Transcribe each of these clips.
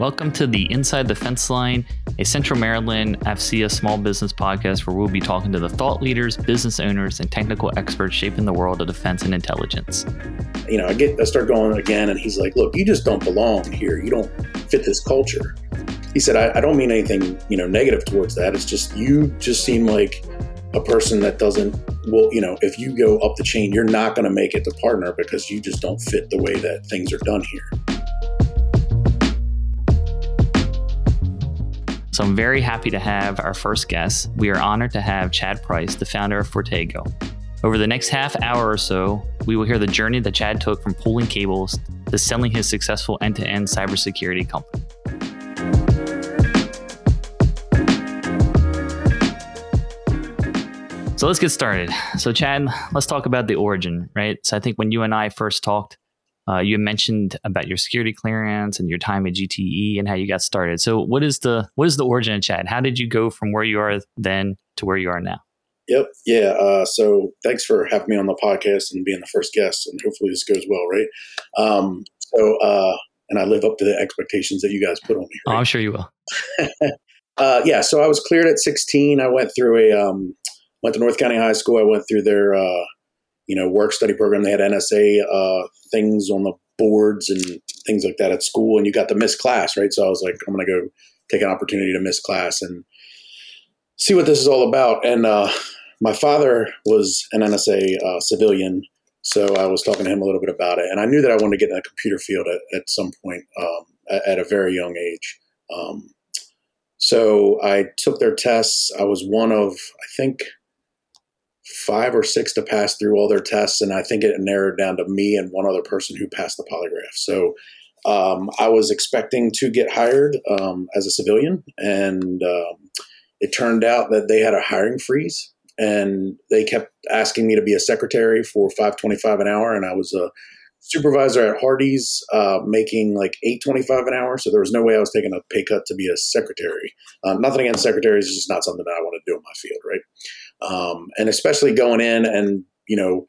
Welcome to the Inside the Fence Line, a Central Maryland AFCEA small business podcast where we'll be talking to the thought leaders, business owners, and technical experts shaping the world of defense and intelligence. You know, I get I start going again, and he's like, "Look, you just don't belong here. You don't fit this culture." He said, "I, I don't mean anything, you know, negative towards that. It's just you just seem like a person that doesn't well, you know, if you go up the chain, you're not going to make it to partner because you just don't fit the way that things are done here." So I'm very happy to have our first guest. We are honored to have Chad Price, the founder of Fortego. Over the next half hour or so, we will hear the journey that Chad took from pulling cables to selling his successful end to end cybersecurity company. So let's get started. So, Chad, let's talk about the origin, right? So, I think when you and I first talked, uh, you mentioned about your security clearance and your time at GTE and how you got started. So, what is the what is the origin of Chad? How did you go from where you are then to where you are now? Yep. Yeah. Uh, so, thanks for having me on the podcast and being the first guest, and hopefully this goes well, right? Um, so, uh, and I live up to the expectations that you guys put on me. Right? Oh, I'm sure you will. Uh, yeah. So, I was cleared at 16. I went through a um, went to North County High School. I went through their uh, you know work study program. They had NSA uh, things on the boards and things like that at school, and you got to miss class, right? So I was like, I'm to go take an opportunity to miss class and see what this is all about. And uh, my father was an NSA uh, civilian, so I was talking to him a little bit about it, and I knew that I wanted to get in the computer field at, at some point um, at, at, a very young age. Um, so I took their tests. I was one of, I think, five or six to pass through all their tests, and I think it narrowed down to me and one other person who passed the polygraph. So um, I was expecting to get hired um, as a civilian, and um, it turned out that they had a hiring freeze, and they kept asking me to be a secretary for five twenty five an hour, and I was a supervisor at Hardee's, uh, making like eight twenty five an hour. So there was no way I was taking a pay cut to be a secretary. Uh, nothing against secretaries; it's just not something that I want to do in my field, right? Um, and especially going in and you know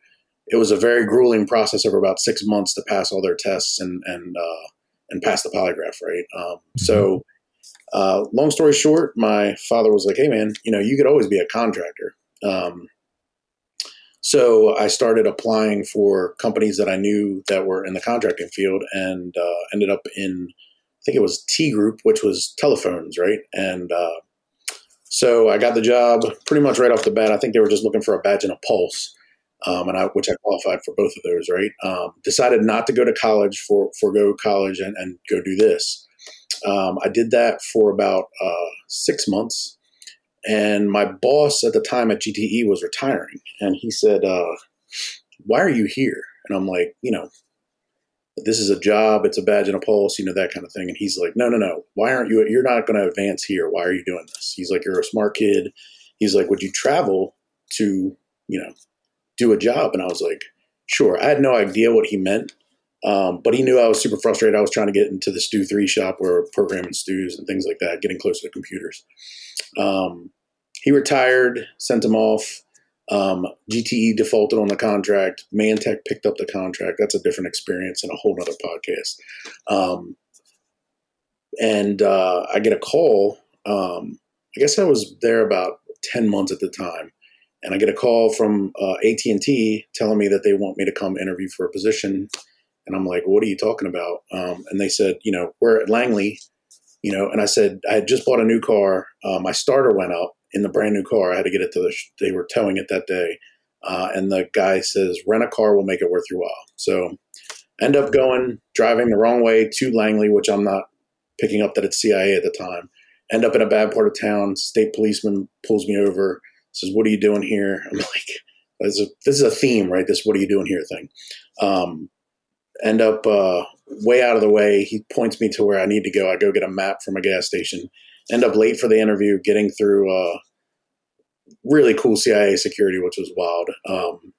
it was a very grueling process over about six months to pass all their tests and and uh, and pass the polygraph right um, mm-hmm. so uh, long story short my father was like hey man you know you could always be a contractor um, so I started applying for companies that I knew that were in the contracting field and uh, ended up in I think it was T Group, which was telephones, right? And uh, so I got the job pretty much right off the bat. I think they were just looking for a badge and a pulse, um, and I, which I qualified for both of those. Right. Um, decided not to go to college for forego college and, and go do this. Um, I did that for about uh, six months, and my boss at the time at GTE was retiring, and he said, uh, "Why are you here?" And I'm like, you know, this is a job, it's a badge and a pulse, you know, that kind of thing. And he's like, no, no, no. Why aren't you, you're not going to advance here. Why are you doing this? He's like, you're a smart kid. He's like, would you travel to, you know, do a job? And I was like, sure. I had no idea what he meant. Um, but he knew I was super frustrated. I was trying to get into the STU-3 shop where programming STUs and things like that, getting closer to computers. Um, he retired, sent him off. Um, GTE defaulted on the contract. ManTech picked up the contract. That's a different experience and a whole other podcast. Um, and uh, I get a call. Um, I guess I was there about ten months at the time, and I get a call from uh, AT and T telling me that they want me to come interview for a position. And I'm like, "What are you talking about?" Um, and they said, "You know, we're at Langley." You know, and I said, I had just bought a new car. Uh, my starter went up in the brand new car. I had to get it to the, they were towing it that day. Uh, and the guy says, rent a car will make it worth your while. So end up going, driving the wrong way to Langley, which I'm not picking up that it's CIA at the time. End up in a bad part of town. State policeman pulls me over, says, what are you doing here? I'm like, this is a, this is a theme, right? This what are you doing here thing. Um, end up uh, way out of the way. He points me to where I need to go. I go get a map from a gas station end up late for the interview, getting through uh, really cool CIA security, which was wild. Um,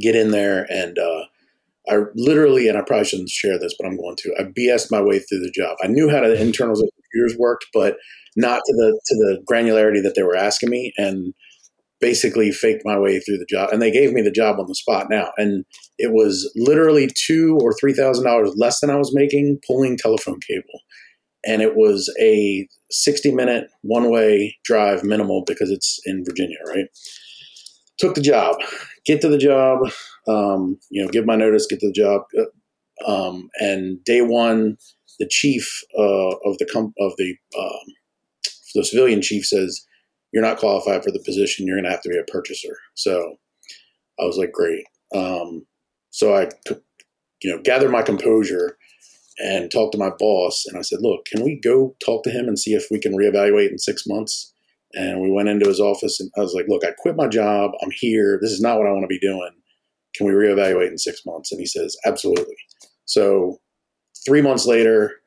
get in there and uh, I literally, and I probably shouldn't share this, but I'm going to. I BS'd my way through the job. I knew how the internals of computers worked, but not to the to the granularity that they were asking me, and basically faked my way through the job. And they gave me the job on the spot now, and it was literally two or three thousand dollars less than I was making pulling telephone cable and it was a 60 minute one way drive minimal because it's in Virginia, right? Took the job, get to the job, um, you know, give my notice, get to the job. Uh, um, and day one, the chief uh, of the of the um, the civilian chief says, "You're not qualified for the position. You're going to have to be a purchaser." So I was like, "Great." Um, so I, you know, gathered my composure and talked to my boss, and I said, "Look, can we go talk to him and see if we can reevaluate in six months?" And we went into his office, and I was like, "Look, I quit my job. I'm here. This is not what I want to be doing. Can we reevaluate in six months?" And he says, "Absolutely." So three months later,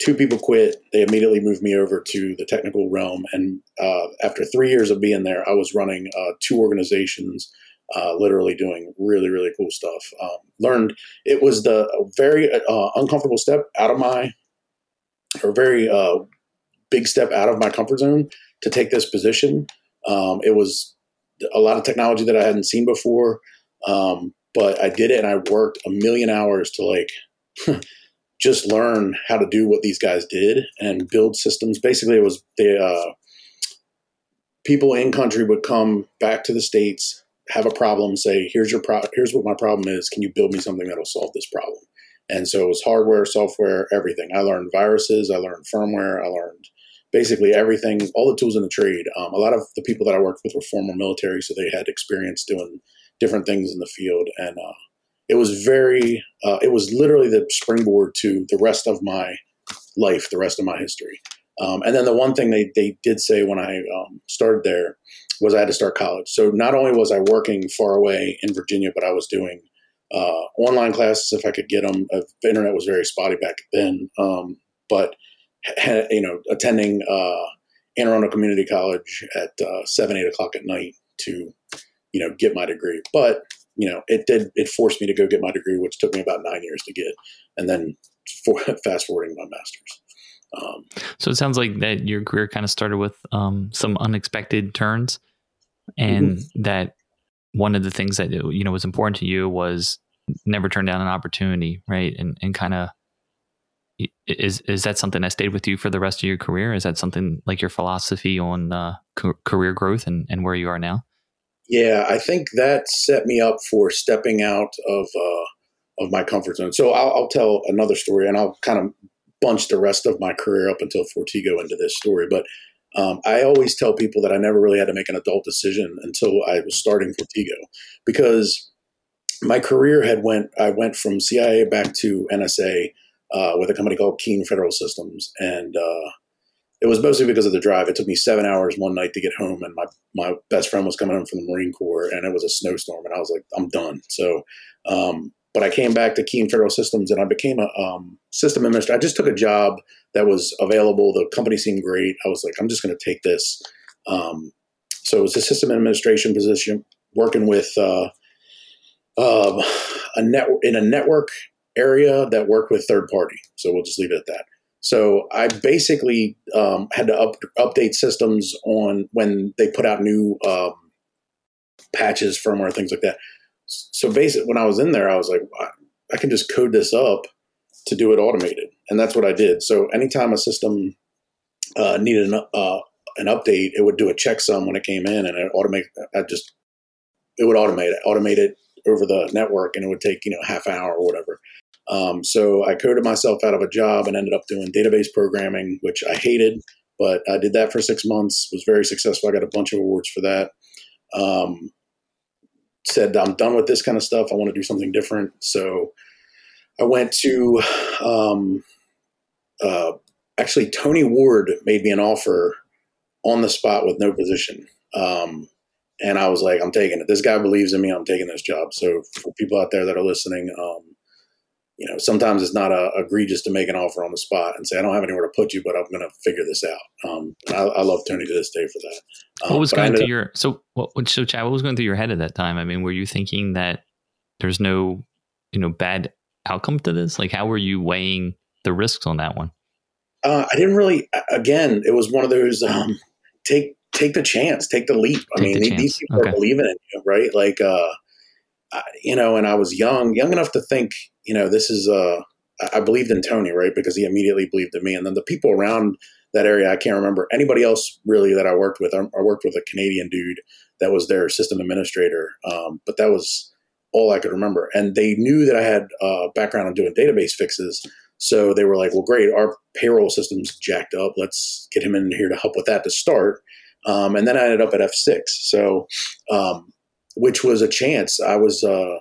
two people quit. They immediately moved me over to the technical realm, and uh, after three years of being there, I was running uh, two organizations uh, literally doing really really cool stuff. Um, learned it was the very uh, uncomfortable step out of my or very uh, big step out of my comfort zone to take this position. Um, it was a lot of technology that I hadn't seen before, um, but I did it and I worked a million hours to like. just learn how to do what these guys did and build systems. Basically, it was the uh, people in country would come back to the states, have a problem, say, "Here's your pro- here's what my problem is. Can you build me something that'll solve this problem?" And so it was hardware, software, everything. I learned viruses, I learned firmware, I learned basically everything, all the tools in the trade. Um, a lot of the people that I worked with were former military, so they had experience doing different things in the field. And uh, it was very, uh, it was literally the springboard to the rest of my life, the rest of my history. Um, and then the one thing they, they did say when I um, started there was I had to start college. So not only was I working far away in Virginia, but I was doing uh, online classes if I could get them. Uh, the internet was very spotty back then, um, but you know, attending uh, Anne Arundel Community College at uh, seven, eight o'clock at night to you know get my degree. But you know, it did it forced me to go get my degree, which took me about nine years to get, and then for, fast forwarding my master's. Um, so it sounds like that your career kind of started with um, some unexpected turns and mm-hmm. that one of the things that you know was important to you was never turn down an opportunity, right? And and kind of is is that something that stayed with you for the rest of your career? Is that something like your philosophy on uh, co- career growth and, and where you are now? Yeah, I think that set me up for stepping out of uh, of my comfort zone. So I'll, I'll, tell another story, and I'll kind of bunch the rest of my career up until Fortego into this story. But um, I always tell people that I never really had to make an adult decision until I was starting Fortego, because my career had went. I went from CIA back to NSA uh, with a company called Keen Federal Systems, and uh, it was mostly because of the drive. It took me seven hours one night to get home, and my my best friend was coming home from the Marine Corps, and it was a snowstorm, and I was like, I'm done. So, um, but I came back to Keen Federal Systems, and I became a um, system administrator. I just took a job that was available. The company seemed great. I was like, I'm just going to take this. Um, so it was a system administration position, working with uh, uh, a network in a network area that worked with third party. So we'll just leave it at that. So I basically um, had to up, update systems on when they put out new um, patches, firmware, things like that. So basically, when I was in there, I was like, I can just code this up to do it automated, and that's what I did. So anytime a system uh, needed an, uh, an update, it would do a checksum when it came in, and it automate. I just it would automate it, automate it over the network, and it would take you know half an hour or whatever. Um, so I coded myself out of a job and ended up doing database programming, which I hated, but I did that for six months. Was very successful. I got a bunch of awards for that. Um, said I'm done with this kind of stuff. I want to do something different. So I went to um, uh, actually Tony Ward made me an offer on the spot with no position. Um, and I was like, I'm taking it. This guy believes in me. I'm taking this job. So for people out there that are listening, um, you know, sometimes it's not uh, egregious to make an offer on the spot and say, I don't have anywhere to put you, but I'm going to figure this out. Um, I, I, love Tony to this day for that. What was going through up, your, so what, so Chad, what was going through your head at that time? I mean, were you thinking that there's no, you know, bad outcome to this? Like, how were you weighing the risks on that one? Uh, I didn't really, again, it was one of those, um, take, take the chance, take the leap. I mean, the these people okay. are believing in you, right? Like, uh, you know, and I was young, young enough to think, you know, this is I believed in Tony, right? Because he immediately believed in me. And then the people around that area, I can't remember anybody else really that I worked with. I, I worked with a Canadian dude that was their system administrator, um, but that was all I could remember. And they knew that I had a background in doing database fixes. So they were like, well, great, our payroll system's jacked up. Let's get him in here to help with that to start. Um, and then I ended up at F6. So, um, which was a chance. I was, uh,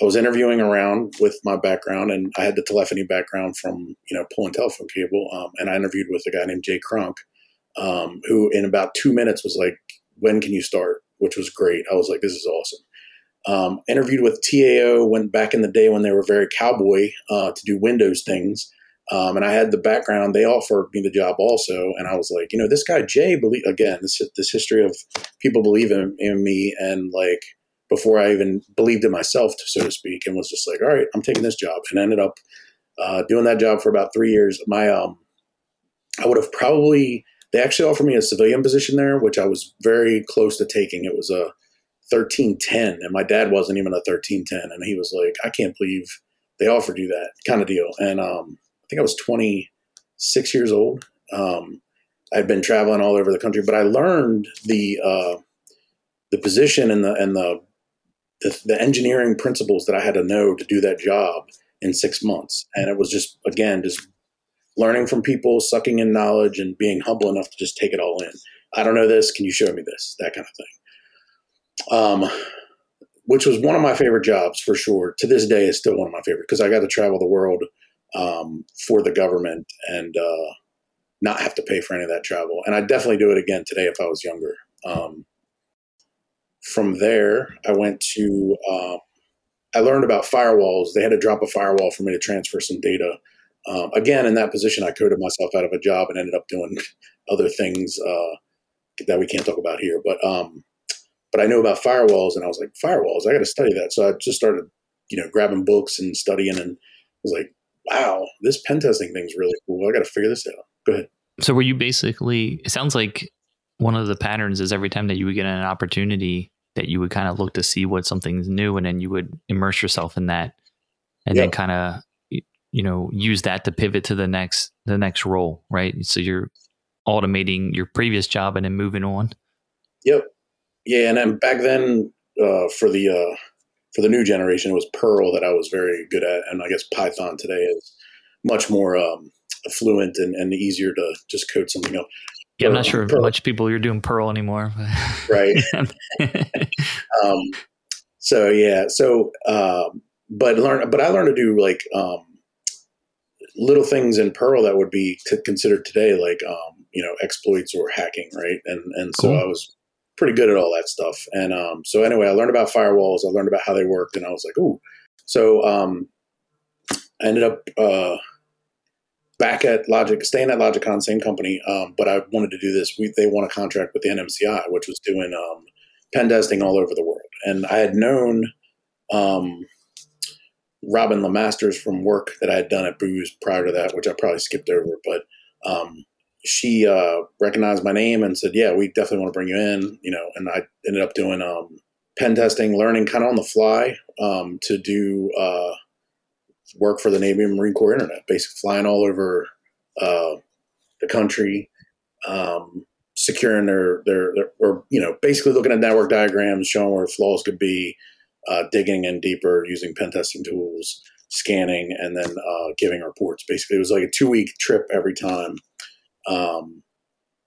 I was interviewing around with my background, and I had the telephony background from you know pulling telephone cable. Um, and I interviewed with a guy named Jay Crunk, um, who in about two minutes was like, "When can you start?" Which was great. I was like, "This is awesome." Um, interviewed with TAO went back in the day when they were very cowboy uh, to do Windows things. Um, and I had the background. They offered me the job also, and I was like, you know, this guy Jay, believe again, this this history of people believe in, in me, and like before I even believed in myself, so to speak, and was just like, all right, I'm taking this job, and ended up uh, doing that job for about three years. My um, I would have probably they actually offered me a civilian position there, which I was very close to taking. It was a 1310, and my dad wasn't even a 1310, and he was like, I can't believe they offered you that kind of deal. And um, I think I was 26 years old. Um, I'd been traveling all over the country, but I learned the uh, the position and the and the the, the engineering principles that I had to know to do that job in six months. And it was just, again, just learning from people, sucking in knowledge, and being humble enough to just take it all in. I don't know this. Can you show me this? That kind of thing. Um, which was one of my favorite jobs for sure. To this day, is still one of my favorite because I got to travel the world um, for the government and uh, not have to pay for any of that travel. And I'd definitely do it again today if I was younger. Um, from there, I went to, um, I learned about firewalls. They had to drop a firewall for me to transfer some data. Um, again, in that position, I coded myself out of a job and ended up doing other things uh, that we can't talk about here. But um, but I knew about firewalls, and I was like, firewalls, I got to study that. So I just started, you know, grabbing books and studying, and I was like, wow, this pen testing thing's really cool. I got to figure this out. Go ahead. So were you basically? It sounds like one of the patterns is every time that you would get an opportunity, that you would kind of look to see what something's new and then you would immerse yourself in that and yep. then kind of you know use that to pivot to the next the next role right? So you're automating your previous job and then moving on. Yep. Yeah and then back then uh, for the uh, for the new generation it was perl that i was very good at and i guess python today is much more um, fluent and, and easier to just code something up yeah, I'm not sure Perl. much people you're doing Perl anymore. right. um, so yeah, so um, but learn, but I learned to do like um, little things in Perl that would be t- considered today like um, you know exploits or hacking, right? And and so cool. I was pretty good at all that stuff. And um, so anyway, I learned about firewalls. I learned about how they worked, and I was like, ooh. So um, I ended up. Uh, back at Logic, staying at Logicon, same company, um, but I wanted to do this. We, they won a contract with the NMCI, which was doing um, pen testing all over the world. And I had known um, Robin Lemasters from work that I had done at Booz prior to that, which I probably skipped over. But um, she uh, recognized my name and said, "Yeah, we definitely want to bring you in." You know, and I ended up doing um, pen testing, learning kind of on the fly um, to do. Uh, work for the Navy and Marine Corps Internet, basically flying all over uh, the country, um, securing their, their, their, or you know, basically looking at network diagrams, showing where flaws could be, uh, digging in deeper using pen testing tools, scanning, and then uh, giving reports. Basically, it was like a two week trip every time. Um,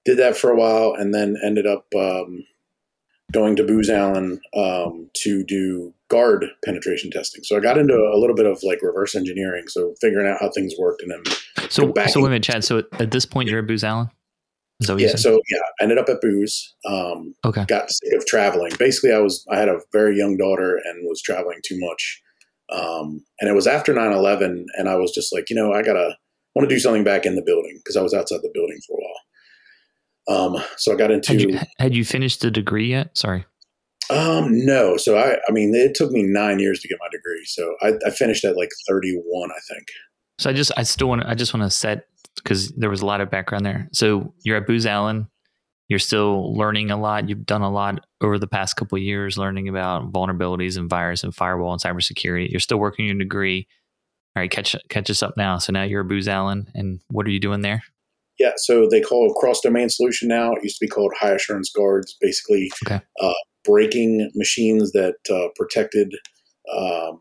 did that for a while, and then ended up um, going to Booz Allen um, to do guard penetration testing. So I got into a little bit of like reverse engineering, so figuring out how things worked and then so so wait a minute, Chad. So at this point, you're at Booz Allen. So, yeah. So yeah, I ended up at Booz. Um, okay. Got sick of traveling. Basically, I was I had a very young daughter and was traveling too much. Um, and it was after 9-11 and I was just like, you know, I gotta want to do something back in the building because I was outside the building for a while. Um, so I got into. Had you, had you finished the degree yet? Sorry. Um, no. So I, I mean, it took me nine years to get my degree. So I, I finished at like 31, I think. So I just, I still want to, I just want to set because there was a lot of background there. So you're at Booz Allen. You're still learning a lot. You've done a lot over the past couple of years, learning about vulnerabilities and virus and firewall and cybersecurity. You're still working your degree. All right, catch catch us up now. So now you're a Booz Allen, and what are you doing there? Yeah, so they call it cross domain solution now. It used to be called high assurance guards, basically okay. uh, breaking machines that uh, protected, um,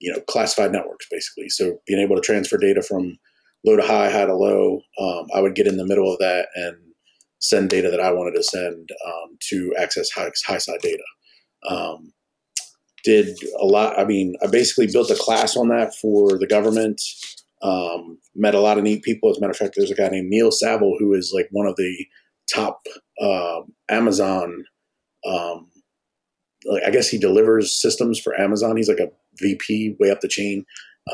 you know, classified networks, basically. So being able to transfer data from low to high, high to low. Um, I would get in the middle of that and send data that I wanted to send um, to access high, high side data. Um, did a lot. I mean, I basically built a class on that for the government. Um, met a lot of neat people. As a matter of fact, there's a guy named Neil Saville who is like one of the top uh, Amazon. Um, like I guess he delivers systems for Amazon. He's like a VP way up the chain.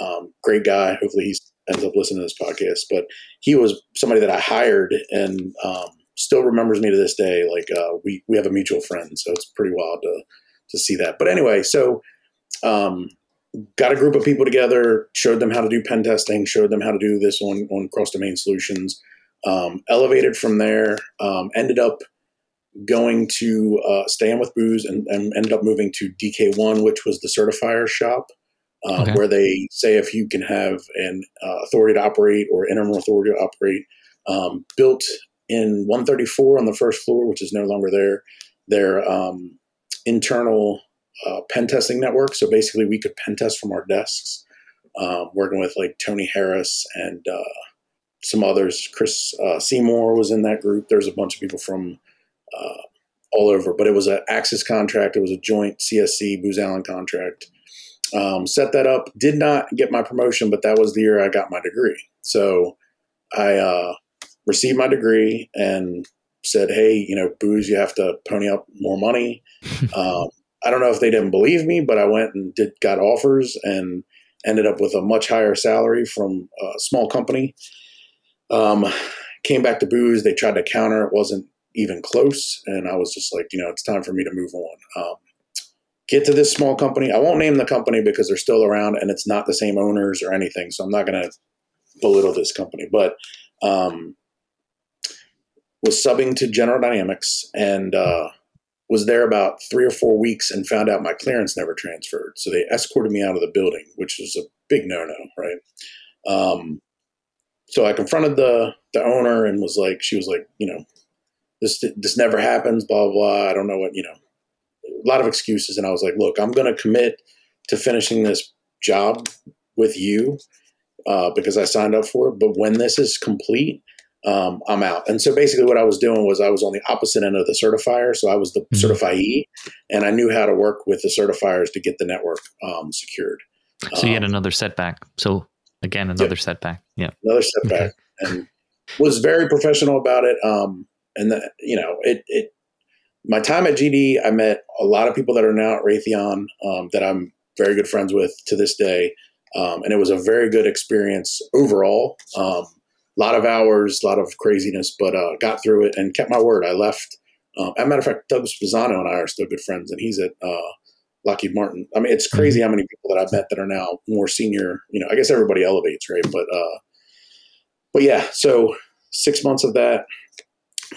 Um, great guy. Hopefully, he ends up listening to this podcast. But he was somebody that I hired and um, still remembers me to this day. Like uh, we we have a mutual friend, so it's pretty wild to to see that. But anyway, so um, got a group of people together, showed them how to do pen testing, showed them how to do this on, on cross domain solutions. Um, elevated from there, um, ended up going to uh, staying with Booz and, and, ended up moving to DK1, which was the certifier shop, um, okay. where they say if you can have an uh, authority to operate or interim authority to operate, um, built in 134 on the first floor, which is no longer there. Their um, internal uh, pen testing network. So basically, we could pen test from our desks, um, working with like Tony Harris and uh, some others. Chris uh, Seymour was in that group. There's a bunch of people from uh, all over, but it was an Axis contract. It was a joint CSC Booz Allen contract. Um, set that up. Did not get my promotion, but that was the year I got my degree. So I uh, received my degree and said, "Hey, you know, Booz, you have to pony up more money." um, I don't know if they didn't believe me, but I went and did got offers and ended up with a much higher salary from a small company. Um, came back to Booz. They tried to counter. It wasn't even close, and I was just like, you know, it's time for me to move on. Um, get to this small company. I won't name the company because they're still around, and it's not the same owners or anything. So I'm not going to belittle this company, but um, was subbing to General Dynamics and uh, was there about three or four weeks and found out my clearance never transferred. So they escorted me out of the building, which was a big no no, right? Um, so I confronted the the owner and was like, she was like, you know, this this never happens, blah blah. blah. I don't know what you know, a lot of excuses, and I was like, look, I'm going to commit to finishing this job with you uh, because I signed up for it. But when this is complete, um, I'm out. And so basically, what I was doing was I was on the opposite end of the certifier. So I was the mm-hmm. certifiee, and I knew how to work with the certifiers to get the network um, secured. So um, you had um, another setback. So again, another yeah, setback. Yeah, another setback, okay. and was very professional about it. Um, and the, you know, it it my time at GD, I met a lot of people that are now at Raytheon um, that I'm very good friends with to this day. Um, and it was a very good experience overall. Um, a lot of hours, a lot of craziness, but uh, got through it and kept my word. I left. Um, as a matter of fact, Doug Spezzano and I are still good friends, and he's at uh, Lockheed Martin. I mean, it's crazy mm-hmm. how many people that I've met that are now more senior. You know, I guess everybody elevates, right? But uh, but yeah, so six months of that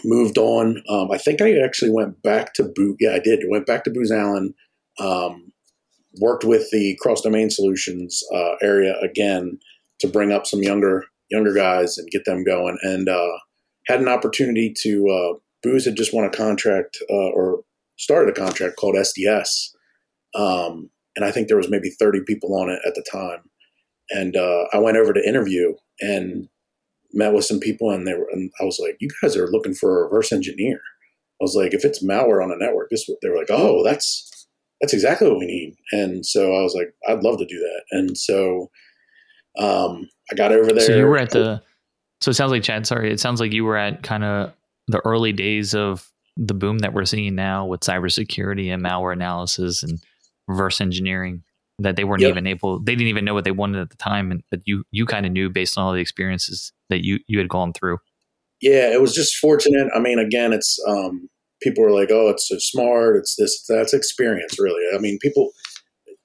moved on. Um, I think I actually went back to Boot. Yeah, I did. Went back to Booz Allen. Um, worked with the cross domain solutions uh, area again to bring up some younger younger guys and get them going. And uh, had an opportunity to uh, Booz had just won a contract uh, or started a contract called SDS, um, and I think there was maybe thirty people on it at the time. And uh, I went over to interview and met with some people, and they were, and I was like, "You guys are looking for a reverse engineer." I was like, "If it's malware on a network, this," they were like, "Oh, that's that's exactly what we need." And so I was like, "I'd love to do that." And so um, I got over there. So you were at the. So it sounds like Chad. Sorry, it sounds like you were at kind of the early days of the boom that we're seeing now with cybersecurity and malware analysis and reverse engineering. That they weren't yep. even able. They didn't even know what they wanted at the time, and but you you kind of knew based on all the experiences that you you had gone through. Yeah, it was just fortunate. I mean, again, it's um, people are like, "Oh, it's so smart. It's this. That's experience, really." I mean, people,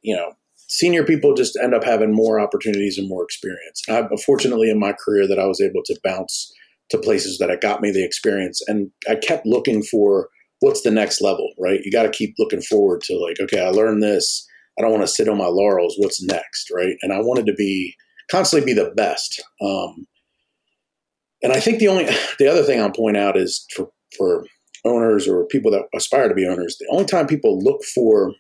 you know, senior people just end up having more opportunities and more experience. I, fortunately, in my career, that I was able to bounce to places that it got me the experience, and I kept looking for what's the next level. Right, you got to keep looking forward to like, okay, I learned this. I don't want to sit on my laurels. What's next, right? And I wanted to be constantly be the best. Um, and I think the only the other thing I'll point out is for for owners or people that aspire to be owners, the only time people look for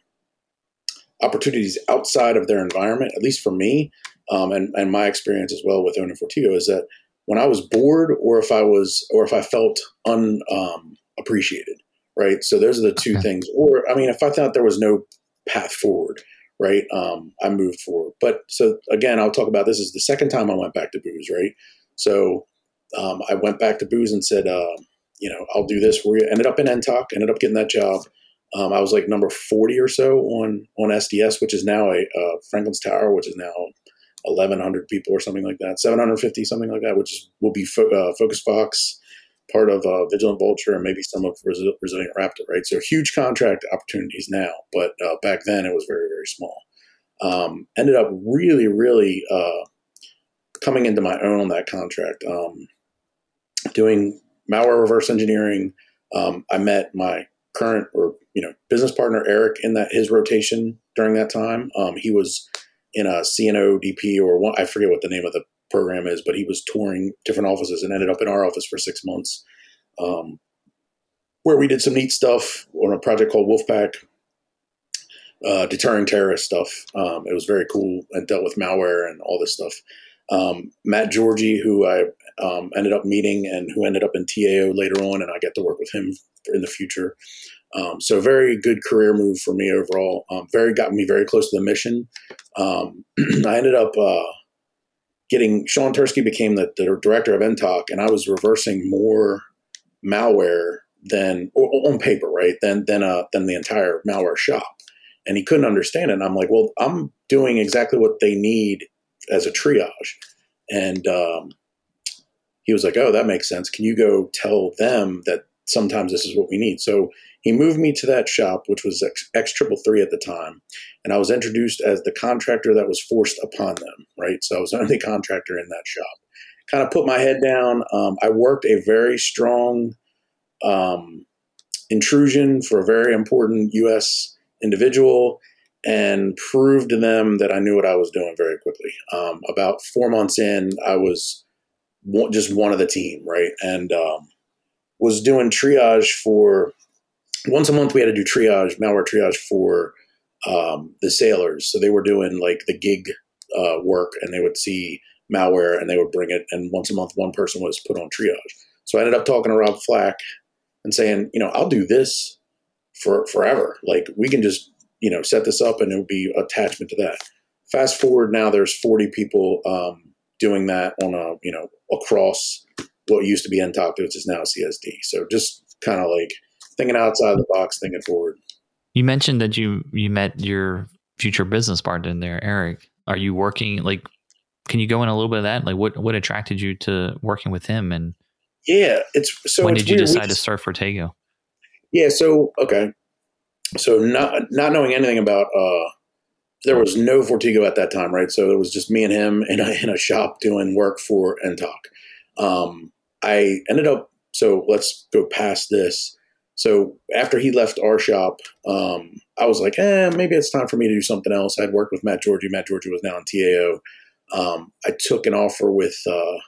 opportunities outside of their environment, at least for me, um, and and my experience as well with owning Fortego, is that when I was bored or if I was or if I felt unappreciated, um, right? So those are the two okay. things. Or I mean, if I thought there was no path forward, right? Um, I moved forward. But so again, I'll talk about this is the second time I went back to Booz, right? So um, I went back to Booz and said, uh, you know, I'll do this for you. Ended up in NTOC, ended up getting that job. Um, I was like number 40 or so on, on SDS, which is now a uh, Franklin's Tower, which is now 1,100 people or something like that, 750, something like that, which is, will be fo- uh, Focus Fox, part of uh, Vigilant Vulture, and maybe some of Resil- Resilient Raptor, right? So huge contract opportunities now, but uh, back then it was very, very small. Um, ended up really, really uh, coming into my own on that contract, um, doing malware reverse engineering. Um, I met my current or you know business partner Eric in that his rotation during that time. Um, he was in a CNO DP or one, I forget what the name of the program is, but he was touring different offices and ended up in our office for six months, um, where we did some neat stuff on a project called Wolfpack, uh, deterring terrorist stuff. Um, it was very cool and dealt with malware and all this stuff. Um, Matt Georgie, who I um, ended up meeting and who ended up in TAO later on, and I get to work with him in the future. Um, so very good career move for me overall. Um, very got me very close to the mission. Um, I ended up uh, getting Sean Tursky became the, the, director of NTOC, and I was reversing more malware than on paper, right? Than than uh, than the entire malware shop. And he couldn't understand it. And I'm like, well, I'm doing exactly what they need as a triage. And um, he was like, oh, that makes sense. Can you go tell them that sometimes this is what we need? So he moved me to that shop, which was X triple three at the time, and I was introduced as the contractor that was forced upon them. Right, so I was the only contractor in that shop. Kind of put my head down. Um, I worked a very strong um, intrusion for a very important U.S. individual and proved to them that I knew what I was doing very quickly. Um, about four months in, I was just one of the team, right, and um, was doing triage for once a month we had to do triage, malware triage for um, the sailors. So they were doing like the gig uh, work and they would see malware and they would bring it. And once a month, one person was put on triage. So I ended up talking to Rob Flack and saying, you know, I'll do this for forever. Like we can just, you know, set this up and it would be attachment to that. Fast forward now, there's 40 people um, doing that on a, you know, across what used to be NTOC, which is now CSD. So just kind of like thinking outside the box, thinking forward. You mentioned that you you met your future business partner in there, Eric. Are you working like? Can you go in a little bit of that? Like, what what attracted you to working with him? And yeah, it's so. When it's did you weird. decide to start Fortego? Yeah, so okay, so not not knowing anything about uh, there was no Fortego at that time, right? So it was just me and him in a, in a shop doing work for NTOC. Um, I ended up so let's go past this. So after he left our shop, um, I was like, eh, maybe it's time for me to do something else. I'd worked with Matt Georgie. Matt Georgie was now in TAO. Um, I took an offer with uh,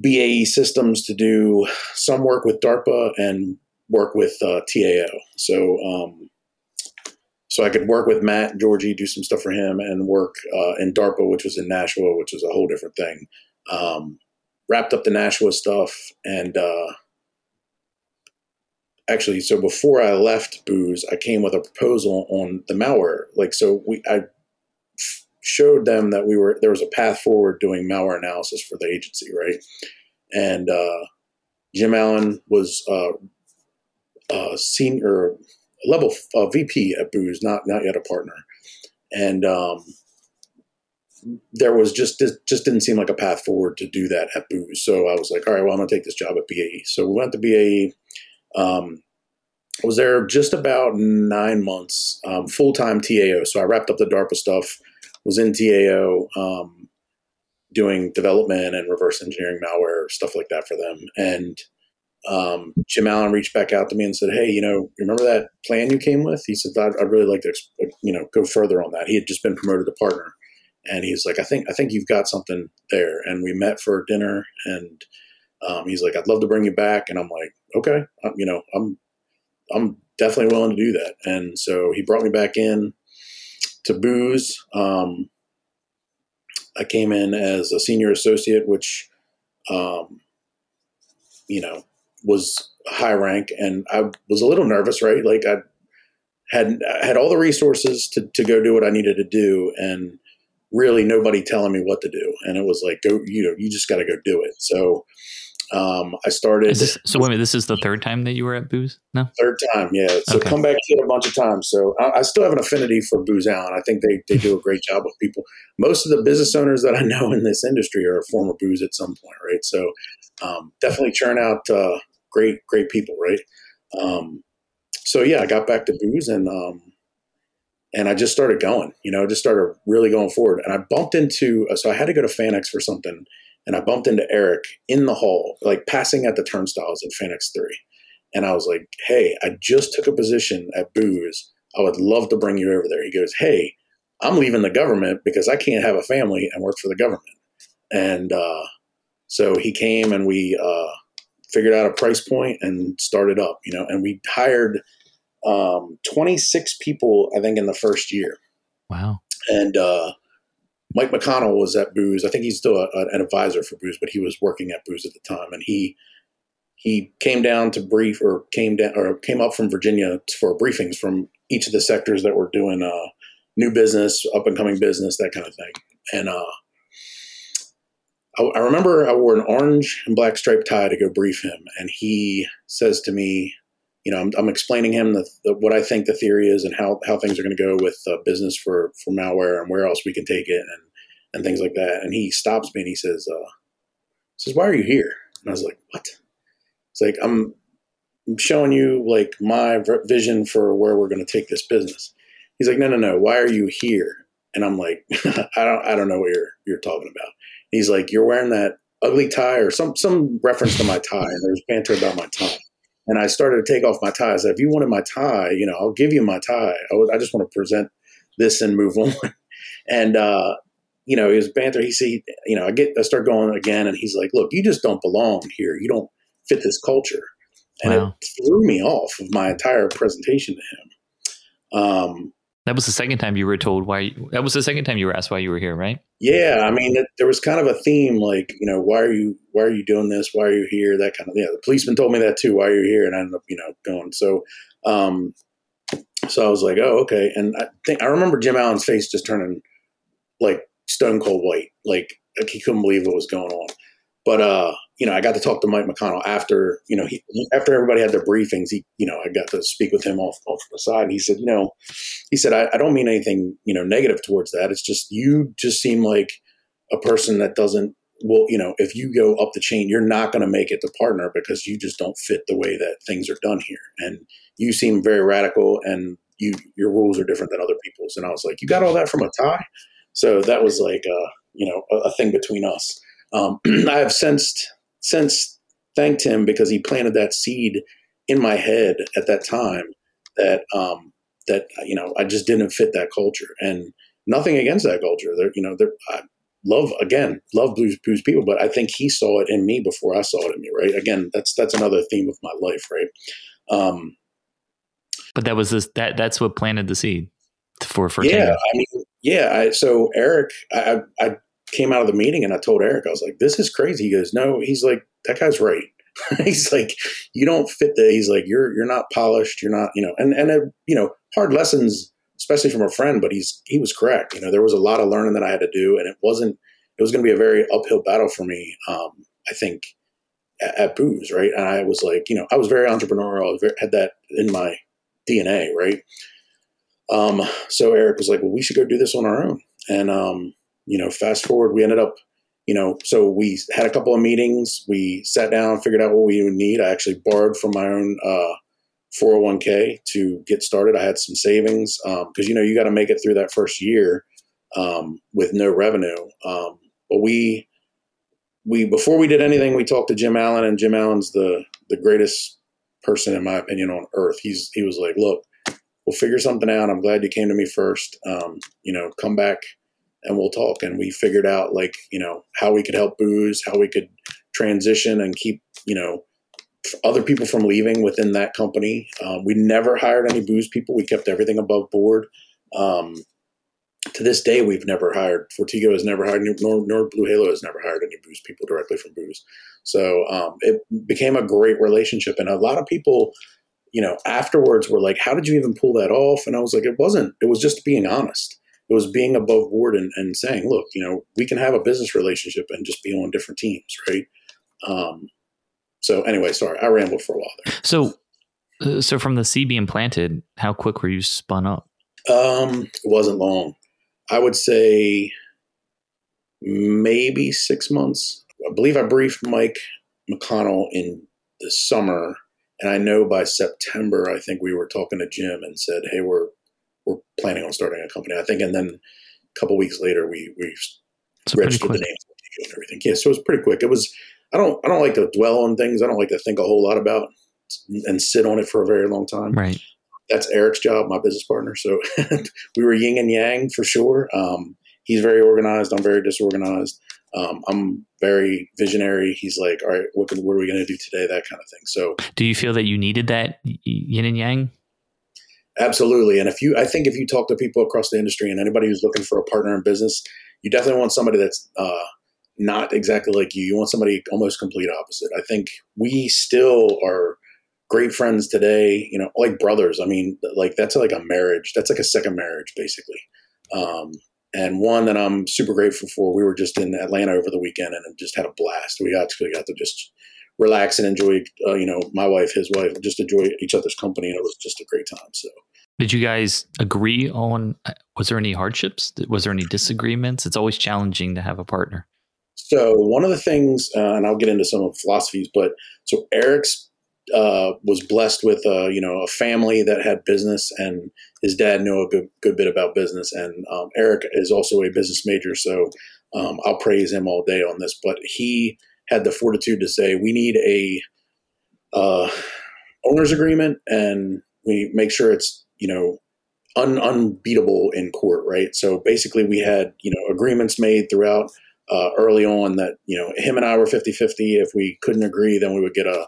BAE Systems to do some work with DARPA and work with uh, TAO. So, um, so I could work with Matt Georgie, do some stuff for him, and work uh, in DARPA, which was in Nashua, which was a whole different thing. Um, wrapped up the Nashua stuff and uh, actually so before i left Booz i came with a proposal on the malware. Like so we i showed them that we were there was a path forward doing malware analysis for the agency right? And uh, jim allen was uh, senior level vp at Booz not not yet a partner. And um, there was just just didn't seem like a path forward to do that at booze. So i was like all right well i'm going to take this job at bae so we went to bae um, was there just about nine months, um, full time TAO. So I wrapped up the DARPA stuff, was in TAO, um, doing development and reverse engineering malware stuff like that for them. And um, Jim Allen reached back out to me and said, "Hey, you know, remember that plan you came with?" He said, "I'd, I'd really like to, you know, go further on that." He had just been promoted to partner, and he's like, "I think, I think you've got something there." And we met for dinner, and um, he's like, "I'd love to bring you back," and I'm like, "Okay, I'm, you know, I'm, I'm definitely willing to do that." And so he brought me back in to Booz. Um, I came in as a senior associate, which, um, you know, was high rank, and I was a little nervous, right? Like I had had all the resources to to go do what I needed to do, and really nobody telling me what to do. And it was like, go, you know, you just got to go do it. So um, I started. This, so wait a minute, this is the third time that you were at Booz? No, third time, yeah. So okay. come back here a bunch of times. So I, I, still have an affinity for Booz Allen. I think they they do a great job with people. Most of the business owners that I know in this industry are former Booz at some point, right? So um, definitely churn out uh, great great people, right? Um, so yeah, I got back to Booz and um, and I just started going. You know, just started really going forward. And I bumped into so I had to go to FanX for something and I bumped into Eric in the hall, like passing at the turnstiles at FanX 3. And I was like, hey, I just took a position at Booz. I would love to bring you over there. He goes, hey, I'm leaving the government because I can't have a family and work for the government. And uh, so he came and we uh, figured out a price point and started up, you know, and we hired um, 26 people, I think, in the first year. Wow. And uh, Mike McConnell was at Booz. I think he's still a, an advisor for Booz, but he was working at Booz at the time, and he he came down to brief or came down or came up from Virginia for briefings from each of the sectors that were doing uh, new business, up and coming business, that kind of thing. And uh, I, I remember I wore an orange and black striped tie to go brief him, and he says to me, you know, I'm, I'm explaining him the, the, what I think the theory is and how, how things are going to go with uh, business for, for malware and where else we can take it and, and things like that. And he stops me and he says, uh, says, why are you here? And I was like, what? It's like, I'm, I'm showing you like my vision for where we're going to take this business. He's like, no, no, no. Why are you here? And I'm like, I don't, I don't know what you're, you're talking about. He's like, you're wearing that ugly tie or some, some reference to my tie. And there's banter about my tie. And I started to take off my tie. I said, if you wanted my tie, you know, I'll give you my tie. I, I just want to present this and move on. and, uh, you know, he was banter. He said, you know, I get, I start going again and he's like, look, you just don't belong here. You don't fit this culture. And wow. it threw me off of my entire presentation to him. Um, that was the second time you were told why. That was the second time you were asked why you were here, right? Yeah, I mean, it, there was kind of a theme, like you know, why are you why are you doing this? Why are you here? That kind of yeah. The policeman told me that too. Why are you here? And I ended up you know going. So, um, so I was like, oh okay. And I think I remember Jim Allen's face just turning like stone cold white, like, like he couldn't believe what was going on. But uh, you know, I got to talk to Mike McConnell after, you know, he, after everybody had their briefings, he, you know, I got to speak with him off, off the side. And he said, you know, he said, I, I don't mean anything, you know, negative towards that. It's just, you just seem like a person that doesn't, well, you know, if you go up the chain, you're not going to make it to partner because you just don't fit the way that things are done here. And you seem very radical and you, your rules are different than other people's. And I was like, you got all that from a tie? So that was like, uh, you know, a, a thing between us. Um, I have sensed since thanked him because he planted that seed in my head at that time that um, that you know I just didn't fit that culture and nothing against that culture. There, you know, there, I love again love blues blues people, but I think he saw it in me before I saw it in me. Right? Again, that's that's another theme of my life. Right? Um, but that was this that that's what planted the seed for for yeah. I mean, yeah. I, so Eric, I, I came out of the meeting and I told Eric, I was like, this is crazy. He goes, no, he's like, that guy's right. he's like, you don't fit the, he's like, you're, you're not polished. You're not, you know, and, and, uh, you know, hard lessons, especially from a friend, but he's, he was correct. You know, there was a lot of learning that I had to do and it wasn't, it was going to be a very uphill battle for me. Um, I think at, at Booz, right. And I was like, you know, I was very entrepreneurial. I had that in my DNA. Right. Um, so Eric was like, well, we should go do this on our own. And, um, you know, fast forward, we ended up, you know, so we had a couple of meetings. We sat down, figured out what we would need. I actually borrowed from my own uh, 401k to get started. I had some savings because, um, you know, you got to make it through that first year um, with no revenue. Um, but we, we before we did anything, we talked to Jim Allen, and Jim Allen's the the greatest person in my opinion on earth. He's he was like, look, we'll figure something out. I'm glad you came to me first. Um, you know, come back and we'll talk. And we figured out like you know how we could help Booz, how we could transition and keep you know other people from leaving within that company. Um, we never hired any Booz people. We kept everything above board. Um, to this day, we've never hired Fortego has never hired nor, nor BlueHalo has never hired any Booz people directly from Booz. So um, it became a great relationship, and a lot of people, you know, afterwards were like, "How did you even pull that off?" And I was like, "It wasn't. It was just being honest. It was being above board and, and saying, look, you know, we can have a business relationship and just be on different teams, right?" Um, so anyway, sorry, I rambled for a while there. So, uh, so from the seed being planted, how quick were you spun up? Um, it wasn't long. I would say maybe six months. I believe I briefed Mike McConnell in the summer, and I know by September, I think we were talking to Jim and said, "Hey, we're we're planning on starting a company." I think, and then a couple weeks later, we we so registered the name and everything. Yeah, so it was pretty quick. It was. I don't. I don't like to dwell on things. I don't like to think a whole lot about and sit on it for a very long time. Right that's Eric's job, my business partner. So we were yin and yang for sure. Um, he's very organized. I'm very disorganized. Um, I'm very visionary. He's like, all right, what, what are we going to do today? That kind of thing. So, do you feel that you needed that yin and yang? Absolutely. And if you, I think if you talk to people across the industry and anybody who's looking for a partner in business, you definitely want somebody that's uh, not exactly like you. You want somebody almost complete opposite. I think we still are great friends today, you know, like brothers. I mean, like that's like a marriage. That's like a second marriage, basically. Um, and one that I'm super grateful for. We were just in Atlanta over the weekend and just had a blast. We actually got to just relax and enjoy, uh, you know, my wife, his wife, just enjoy each other's company. And it was just a great time. So, did you guys agree on? Was there any hardships? Was there any disagreements? It's always challenging to have a partner. So, one of the things, uh, and I'll get into some of the philosophies, but so Eric's uh, was blessed with a you know a family that had business, and his dad knew a good good bit about business. And um, Eric is also a business major, so um, I'll praise him all day on this. But he had the fortitude to say, "We need a uh, owner's agreement, and we make sure it's you know." Un- unbeatable in court, right? So basically, we had you know agreements made throughout uh, early on that you know him and I were 50-50. If we couldn't agree, then we would get a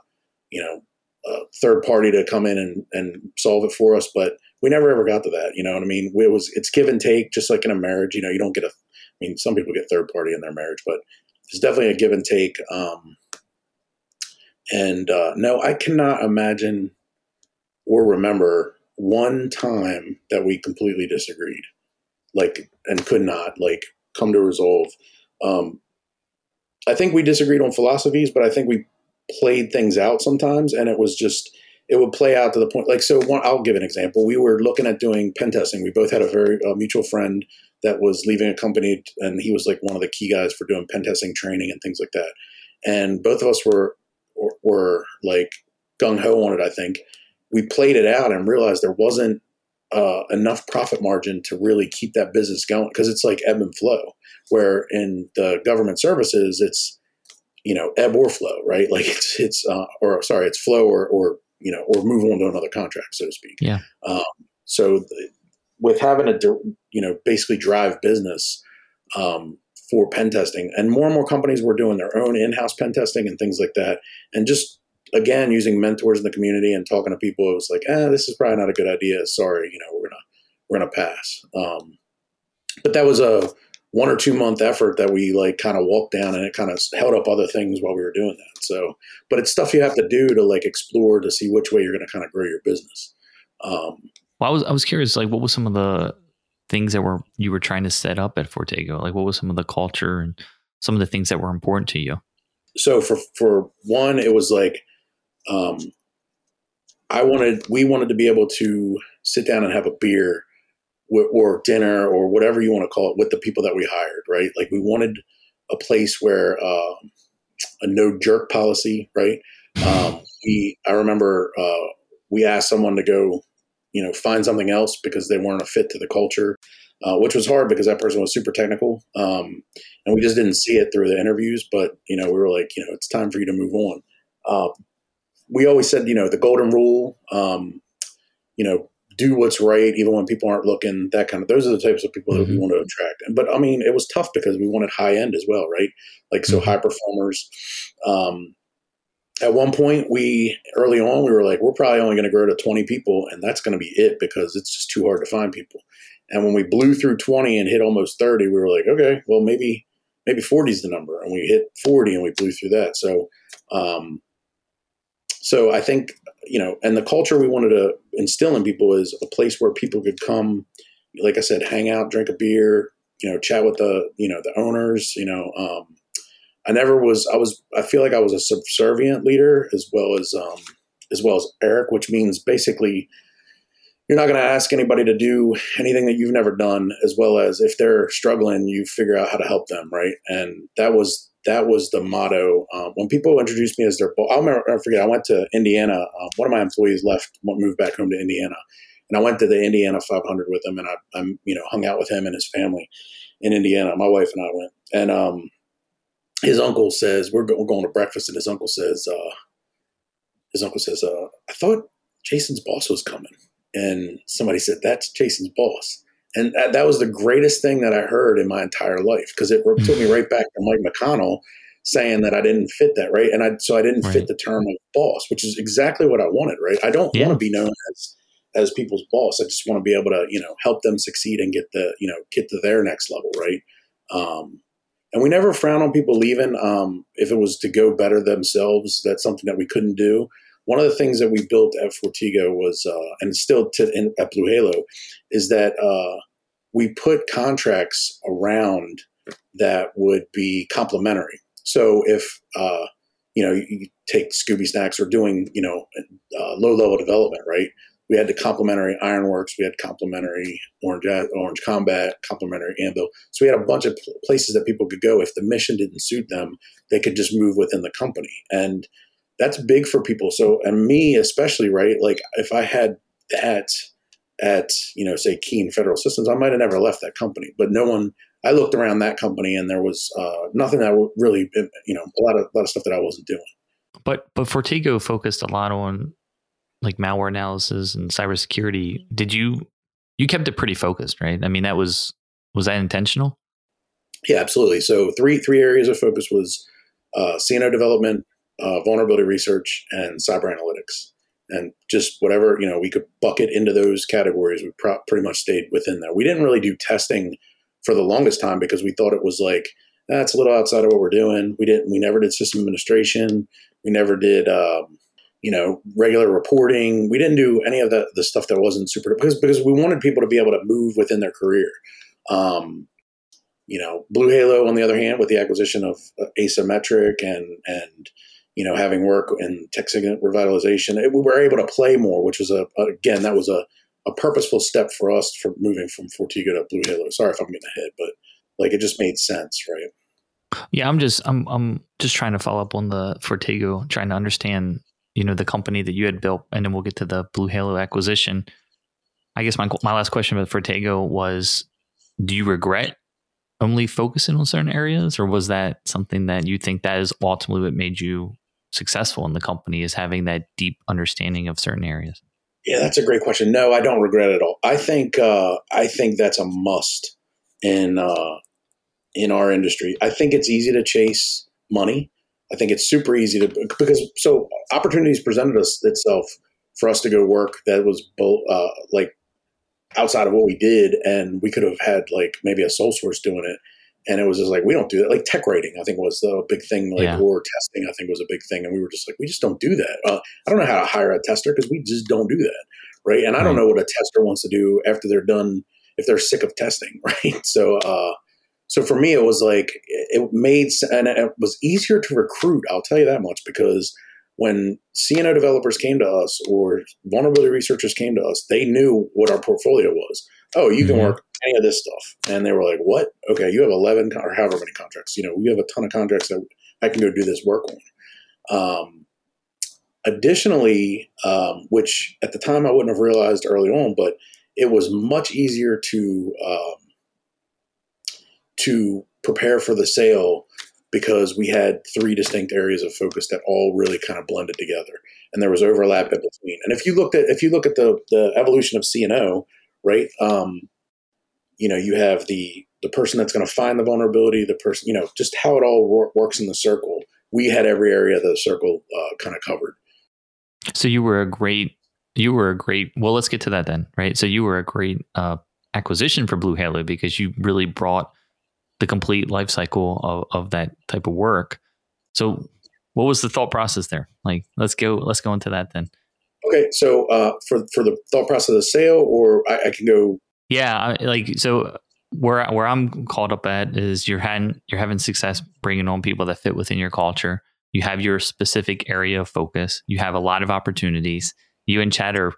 you know a third party to come in and, and solve it for us. But we never ever got to that. You know what I mean? It was it's give and take, just like in a marriage. You know, you don't get a. I mean, some people get third party in their marriage, but it's definitely a give and take. Um, and uh, no, I cannot imagine or remember one time that we completely disagreed, like and could not like come to resolve. Um, I think we disagreed on philosophies, but I think we played things out sometimes, and it was just it would play out to the point like so. One, I'll give an example. We were looking at doing pen testing. We both had a very uh, mutual friend that was leaving a company, and he was like one of the key guys for doing pen testing training and things like that. And both of us were were, were like gung ho on it. I think we played it out and realized there wasn't uh, enough profit margin to really keep that business going because it's like ebb and flow. Where in the government services, it's you know ebb or flow, right? Like it's it's uh, or sorry, it's flow or or you know or move on to another contract, so to speak. Yeah. Um, so the, with having a you know basically drive business um, for pen testing, and more and more companies were doing their own in-house pen testing and things like that, and just again using mentors in the community and talking to people, it was like, eh, this is probably not a good idea. Sorry, you know, we're gonna we're gonna pass. Um, but that was a one or two month effort that we like kind of walked down and it kind of held up other things while we were doing that. So, but it's stuff you have to do to like explore to see which way you're going to kind of grow your business. Um, well, I was, I was curious, like what was some of the things that were, you were trying to set up at Fortego? Like what was some of the culture and some of the things that were important to you? So for, for one, it was like, um, I wanted, we wanted to be able to sit down and have a beer or dinner or whatever you want to call it with the people that we hired, right? Like we wanted a place where uh, a no jerk policy, right? Um, we I remember uh, we asked someone to go, you know, find something else because they weren't a fit to the culture, uh, which was hard because that person was super technical. Um, and we just didn't see it through the interviews. But, you know, we were like, you know, it's time for you to move on. Uh, we always said, you know, the golden rule, um, you know, do what's right even when people aren't looking that kind of those are the types of people mm-hmm. that we mm-hmm. want to attract but i mean it was tough because we wanted high end as well right like so mm-hmm. high performers um, at one point we early on we were like we're probably only going to grow to 20 people and that's going to be it because it's just too hard to find people. And when we blew through 20 and hit almost 30 we were like okay well maybe maybe 40 is the number. And we hit 40 and we blew through that. So um, so i think you know and the culture we wanted to instill in people is a place where people could come like i said hang out drink a beer you know chat with the you know the owners you know um, I never was. I was. I feel like I was a subservient leader as well as um, as well as Eric, which means basically you're not going to ask anybody to do anything that you've never done, as well as if they're struggling, you figure out how to help them, right? And that was that was the motto. Um, when people introduced me as their, I'll never forget. I went to Indiana. Um, one of my employees left, moved back home to Indiana, and I went to the Indiana 500 with him, and I, I'm you know hung out with him and his family in Indiana. My wife and I went, and um, his uncle says we're, go- we're going to breakfast, and his uncle says, uh, his uncle says, uh, I thought Jason's boss was coming, and somebody said that's Jason's boss, and that, that was the greatest thing that I heard in my entire life because it took me right back to Mike McConnell saying that I didn't fit that right, and I so I didn't right. fit the term of boss, which is exactly what I wanted, right? I don't yeah. want to be known as as people's boss. I just want to be able to, you know, help them succeed and get the, you know, get to their next level, right? Um, and we never frown on people leaving um, if it was to go better themselves. That's something that we couldn't do. One of the things that we built at Fortego was, uh, and still to, in, at BlueHalo, is that uh, we put contracts around that would be complementary. So if uh, you know you take Scooby Snacks or doing you know uh, low level development, right? We had the complementary Ironworks, we had complementary Orange Orange Combat, complementary Anvil. So we had a bunch of places that people could go if the mission didn't suit them, they could just move within the company, and that's big for people. So and me especially, right? Like if I had that at you know say Keane Federal Systems, I might have never left that company, but no one. I looked around that company and there was uh, nothing that really, you know, a lot of a lot of stuff that I wasn't doing. But but Fortego focused a lot on like malware analysis and cybersecurity, did you you kept it pretty focused, right? I mean, that was was that intentional? Yeah, absolutely. So three three areas of focus was uh, CNO development, uh, vulnerability research, and cyber analytics. And just whatever you know we could bucket into those categories, we pro- pretty much stayed within there. We didn't really do testing for the longest time because we thought it was like that's a little outside of what we're doing. We didn't. We never did system administration. We never did. Um, you know, regular reporting. We didn't do any of the, the stuff that wasn't super because because we wanted people to be able to move within their career. Um, you know, BlueHalo, on the other hand, with the acquisition of uh, Asymmetric and and you know having work in tech revitalization, it, we were able to play more, which was a again that was a a purposeful step for us for moving from Fortego to BlueHalo. Sorry if I'm getting ahead, but like it just made sense, right? Yeah, I'm just I'm I'm just trying to follow up on the Fortego, trying to understand you know the company that you had built, and then we'll get to the BlueHalo acquisition. I guess my my last question about Fortego was: Do you regret only focusing on certain areas, or was that something that you think that is ultimately what made you successful in the company? Is having that deep understanding of certain areas? Yeah, that's a great question. No, I don't regret it at all. I think uh, I think that's a must in uh, in our industry. I think it's easy to chase money. I think it's super easy to because so opportunities presented us itself for us to go work that was uh, like outside of what we did, and we could have had like maybe a sole source doing it, and it was just like we don't do that. Like tech rating, I think was the big thing. Like yeah. or testing, I think was a big thing, and we were just like we just don't do that. Uh, I don't know how to hire a tester because we just don't do that, right? And I don't know what a tester wants to do after they're done if they're sick of testing, right? So. uh so for me, it was like it made and it was easier to recruit. I'll tell you that much because when CNO developers came to us or vulnerability researchers came to us, they knew what our portfolio was. Oh, you can mm-hmm. work any of this stuff, and they were like, "What? Okay, you have eleven or however many contracts. You know, you have a ton of contracts that I can go do this work on." Um, additionally, um, which at the time I wouldn't have realized early on, but it was much easier to um, to prepare for the sale because we had three distinct areas of focus that all really kind of blended together. And there was overlap in between. And if you looked at if you look at the the evolution of cno right um, you know you have the the person that's going to find the vulnerability the person you know just how it all wor- works in the circle. We had every area of the circle uh, kind of covered. So you were a great you were a great well let's get to that then right? So you were a great uh, acquisition for BlueHalo because you really brought the complete life cycle of, of that type of work. So what was the thought process there? Like, let's go, let's go into that then. Okay. So, uh, for, for the thought process of the sale or I, I can go. Yeah. like, so where, where I'm caught up at is you're having, you're having success bringing on people that fit within your culture. You have your specific area of focus. You have a lot of opportunities. You and Chad are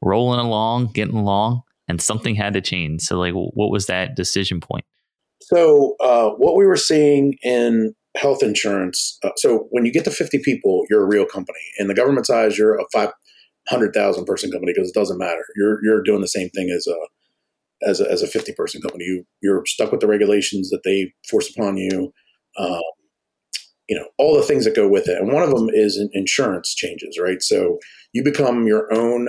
rolling along, getting along, and something had to change. So, like, what was that decision point? So, uh, what we were seeing in health insurance, uh, so when you get to 50 people, you're a real company. In the government's eyes, you're a 500,000 person company because it doesn't matter. You're, you're doing the same thing as a, as a, as a 50 person company. You, you're stuck with the regulations that they force upon you. Um, you know, all the things that go with it. And one of them is insurance changes, right? So you become your own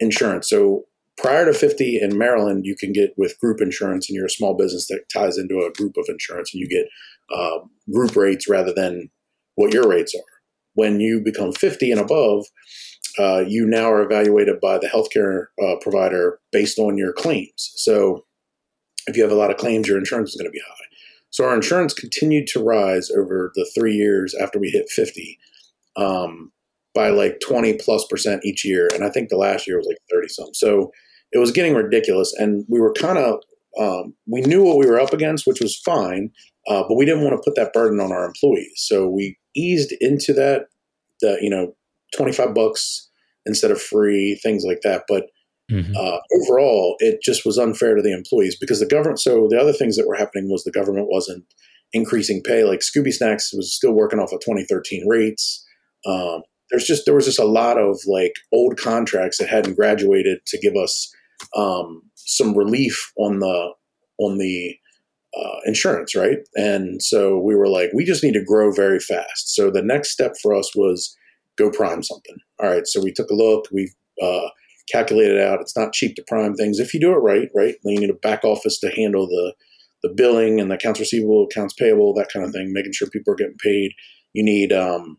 insurance. So prior to 50 in Maryland, you can get with group insurance and you're a small business that ties into a group of insurance and you get uh, group rates rather than what your rates are. When you become 50 and above, uh, you now are evaluated by the healthcare uh, provider based on your claims. So if you have a lot of claims, your insurance is going to be high. So our insurance continued to rise over the three years after we hit 50. Um, by like 20 plus percent each year. And I think the last year was like 30 something. So it was getting ridiculous. And we were kind of, um, we knew what we were up against, which was fine, uh, but we didn't want to put that burden on our employees. So we eased into that, the, you know, 25 bucks instead of free, things like that. But mm-hmm. uh, overall, it just was unfair to the employees because the government. So the other things that were happening was the government wasn't increasing pay. Like Scooby Snacks was still working off of 2013 rates. Um, there's just there was just a lot of like old contracts that hadn't graduated to give us um, some relief on the on the uh, insurance, right? And so we were like, we just need to grow very fast. So the next step for us was go prime something. All right, so we took a look. We uh, calculated out. It's not cheap to prime things if you do it right, right? Then you need a back office to handle the the billing and the accounts receivable, accounts payable, that kind of thing, making sure people are getting paid. You need um,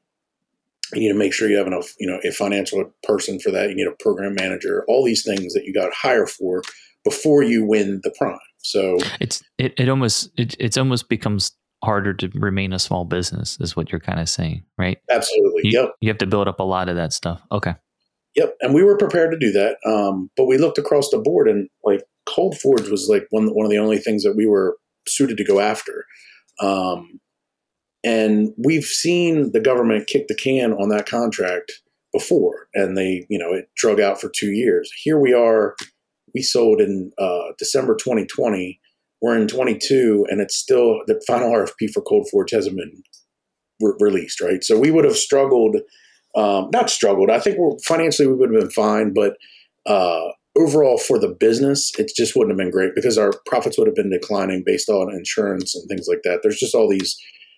you need to make sure you have enough, you know, a financial person for that. You need a program manager, all these things that you got to hire for before you win the prime. So it's it, it almost it it's almost becomes harder to remain a small business is what you're kind of saying, right? Absolutely. You, yep. You have to build up a lot of that stuff. Okay. Yep. And we were prepared to do that. Um, but we looked across the board and like Cold Forge was like one one of the only things that we were suited to go after. Um, and we've seen the government kick the can on that contract before, and they, you know, it drug out for two years. Here we are. We sold in uh, December 2020. We're in 22, and it's still the final RFP for Cold Forge hasn't been re- released, right? So we would have struggled, um, not struggled. I think financially we would have been fine, but uh, overall for the business, it just wouldn't have been great because our profits would have been declining based on insurance and things like that. There's just all these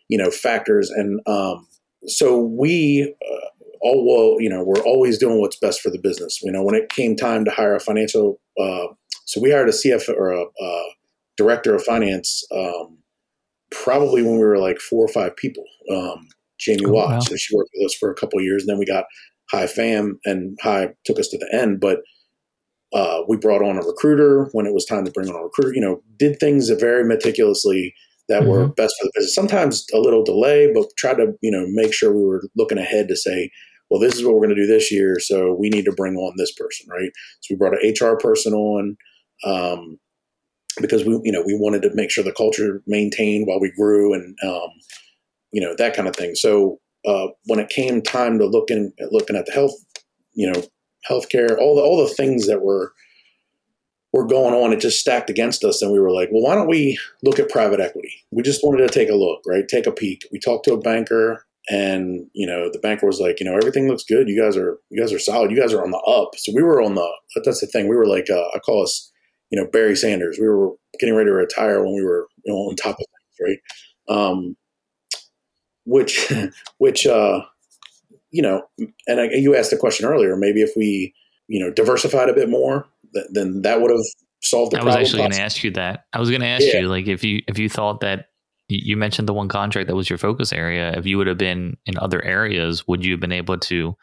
you know factors. And um, so we uh, all well you know we're always doing what's best for the business. You know when it came time to hire a financial uh, so we hired a cf or a, a director of finance um, probably when we were like four or five people. Um, jamie oh, watts wow. so she worked with us for a couple years and then we got high fam and high took us to the end. But uh, we brought on a recruiter when it was time to bring on a recruiter you know did things very meticulously that mm-hmm. were best for the business. Sometimes a little delay, but try to you know make sure we were looking ahead to say, well, this is what we're going to do this year, so we need to bring on this person, right? So we brought an HR person on um, because we you know we wanted to make sure the culture maintained while we grew and um, you know that kind of thing. So uh, when it came time to looking looking at the health, you know, healthcare, all the all the things that were were going on, it just stacked against us. And we were like, well, why don't we look at private equity? We just wanted to take a look, right? Take a peek. We talked to a banker. and you know the banker was like, you know, everything looks good. You guys are you guys are solid. You guys are on the up. So we were on the. That's the thing. We were like uh, I call us, you know, Barry Sanders. We were getting ready to retire when we were you know, on top of things, right? Um, which which uh, you know, and I, you asked the question earlier. Maybe if we you know diversified a bit more, th- then that would have solved the I problem. I was actually going to ask you that. I was going to ask Yeah. you like if you if you thought that you mentioned the one contract that was your focus area. If you would have been in other areas, would you have been able to